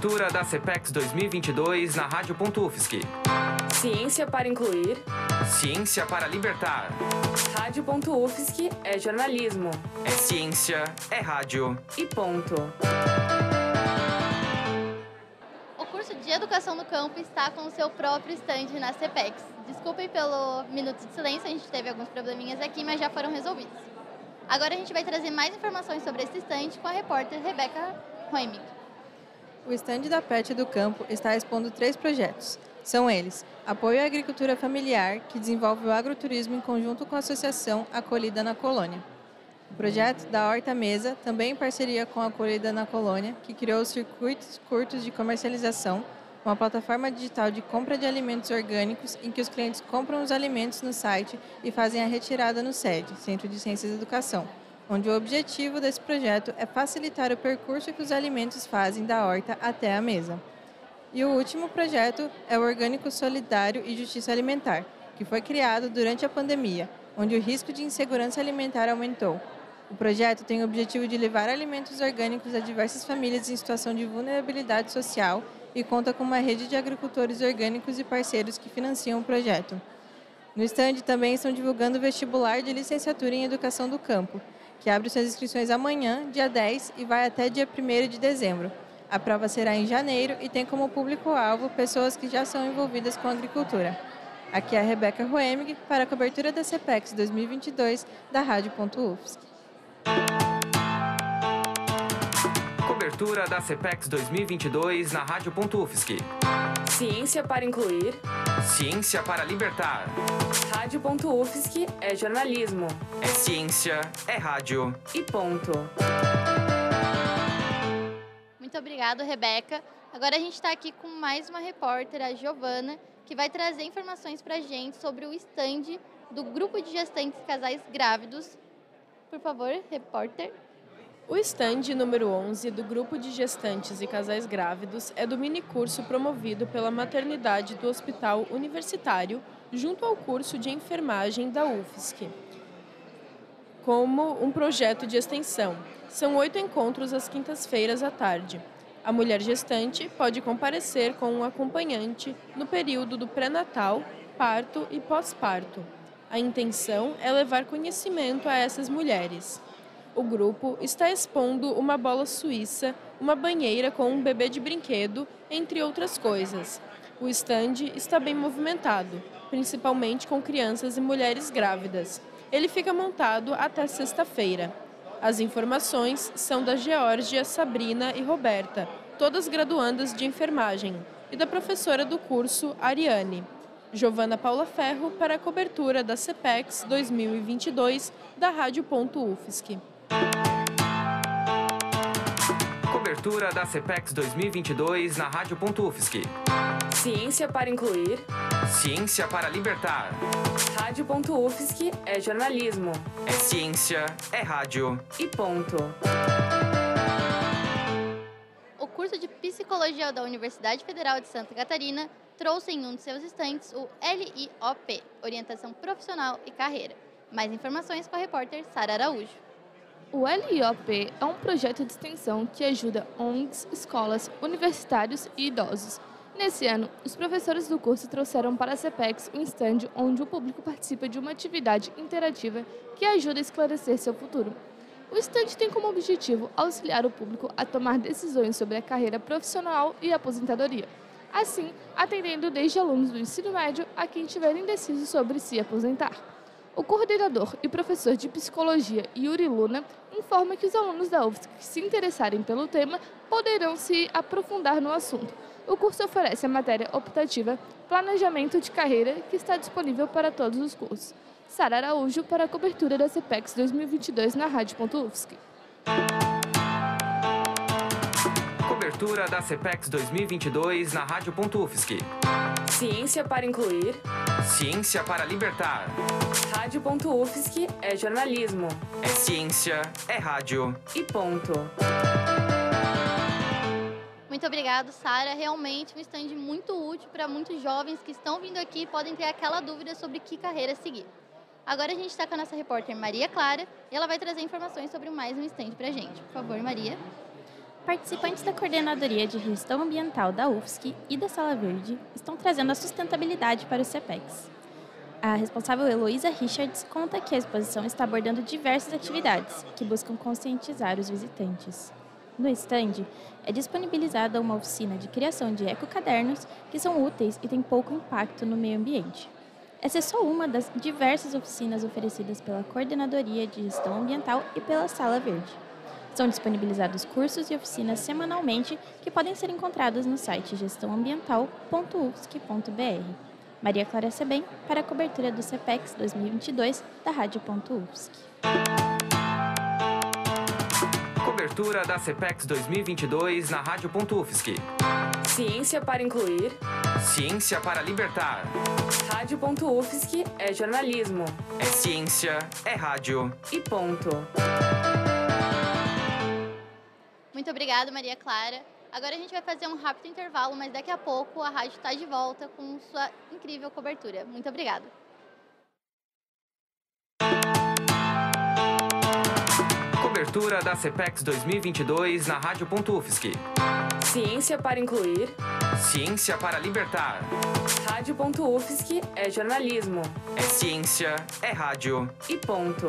Cobertura da CPEX 2022 na Rádio.UFSC. Ciência para incluir. Ciência para libertar. Rádio.UFSC é jornalismo. É ciência, é rádio. E ponto. O curso de Educação no Campo está com o seu próprio estande na CPEX. Desculpem pelo minuto de silêncio, a gente teve alguns probleminhas aqui, mas já foram resolvidos. Agora a gente vai trazer mais informações sobre esse estande com a repórter Rebeca Roemig. O estande da PET do Campo está expondo três projetos. São eles: Apoio à Agricultura Familiar, que desenvolve o agroturismo em conjunto com a Associação Acolhida na Colônia. O projeto da Horta Mesa, também em parceria com a Acolhida na Colônia, que criou os circuitos curtos de comercialização, uma plataforma digital de compra de alimentos orgânicos em que os clientes compram os alimentos no site e fazem a retirada no SED, Centro de Ciências e Educação, onde o objetivo desse projeto é facilitar o percurso que os alimentos fazem da horta até a mesa. E o último projeto é o Orgânico Solidário e Justiça Alimentar, que foi criado durante a pandemia, onde o risco de insegurança alimentar aumentou. O projeto tem o objetivo de levar alimentos orgânicos a diversas famílias em situação de vulnerabilidade social e conta com uma rede de agricultores orgânicos e parceiros que financiam o projeto. No estande também estão divulgando o vestibular de licenciatura em Educação do Campo, que abre suas inscrições amanhã, dia 10, e vai até dia 1 de dezembro. A prova será em janeiro e tem como público-alvo pessoas que já são envolvidas com a agricultura. Aqui é a Rebeca Roemig para a cobertura da CPEX 2022 da Rádio.UFSC. Cobertura da CPEX 2022 na Rádio.UFSC. Ciência para incluir. Ciência para libertar. Rádio.UFSC é jornalismo. É ciência, é rádio. E ponto. Muito obrigada, Rebeca. Agora a gente está aqui com mais uma repórter, a Giovana, que vai trazer informações para a gente sobre o stand do Grupo de Gestantes Casais Grávidos. Por favor, repórter. O stand número 11 do Grupo de Gestantes e Casais Grávidos é do minicurso promovido pela maternidade do Hospital Universitário, junto ao curso de enfermagem da UFSC, como um projeto de extensão. São oito encontros às quintas-feiras à tarde. A mulher gestante pode comparecer com um acompanhante no período do pré-natal, parto e pós-parto. A intenção é levar conhecimento a essas mulheres. O grupo está expondo uma bola suíça, uma banheira com um bebê de brinquedo, entre outras coisas. O estande está bem movimentado, principalmente com crianças e mulheres grávidas. Ele fica montado até sexta-feira. As informações são da Geórgia, Sabrina e Roberta, todas graduandas de enfermagem, e da professora do curso, Ariane. Giovana Paula Ferro para a cobertura da CPEX 2022 da Rádio.UFSC. Cobertura da CPEX 2022 na Rádio.UFSC. Ciência para incluir. Ciência para libertar. Rádio.UFSC é jornalismo. É ciência, é rádio. E ponto. O curso de Psicologia da Universidade Federal de Santa Catarina trouxe em um de seus estantes o LIOP, Orientação Profissional e Carreira. Mais informações com a repórter Sara Araújo. O LIOP é um projeto de extensão que ajuda ONGs, escolas, universitários e idosos. Nesse ano, os professores do curso trouxeram para a CPEX um stand onde o público participa de uma atividade interativa que ajuda a esclarecer seu futuro. O stand tem como objetivo auxiliar o público a tomar decisões sobre a carreira profissional e aposentadoria. Assim, atendendo desde alunos do ensino médio a quem estiver indeciso sobre se aposentar. O coordenador e professor de psicologia, Yuri Luna, informa que os alunos da UFSC que se interessarem pelo tema poderão se aprofundar no assunto. O curso oferece a matéria optativa Planejamento de Carreira, que está disponível para todos os cursos. Sara Araújo para a cobertura da CPEX 2022 na Rádio.UFSC. Cobertura da CPEX 2022 na Rádio.UFSC. Ciência para incluir. Ciência para libertar. Rádio.UFSC é jornalismo. É ciência, é rádio. E ponto. Muito obrigado, Sara. Realmente um stand muito útil para muitos jovens que estão vindo aqui e podem ter aquela dúvida sobre que carreira seguir. Agora a gente está com a nossa repórter Maria Clara e ela vai trazer informações sobre mais um stand para a gente. Por favor, Maria. Participantes da Coordenadoria de Gestão Ambiental da UFSC e da Sala Verde estão trazendo a sustentabilidade para os CEPEX. A responsável Heloísa Richards conta que a exposição está abordando diversas atividades que buscam conscientizar os visitantes. No estande, é disponibilizada uma oficina de criação de ecocadernos que são úteis e têm pouco impacto no meio ambiente. Essa é só uma das diversas oficinas oferecidas pela Coordenadoria de Gestão Ambiental e pela Sala Verde. São disponibilizados cursos e oficinas semanalmente que podem ser encontrados no site gestãoambiental.ufsc.br. Maria Clara Sebem, para a cobertura do CEPEX 2022 da Rádio.UFSC. Cobertura da CEPEX 2022 na Rádio.UFSC. Ciência para incluir. Ciência para libertar. Rádio.UFSC é jornalismo. É ciência, é rádio. E ponto. Muito obrigada, Maria Clara. Agora a gente vai fazer um rápido intervalo, mas daqui a pouco a rádio está de volta com sua incrível cobertura. Muito obrigada. Cobertura da CEPEX 2022 na Rádio.UFSC. Ciência para incluir. Ciência para libertar. Rádio.UFSC é jornalismo. É ciência, é rádio. E ponto.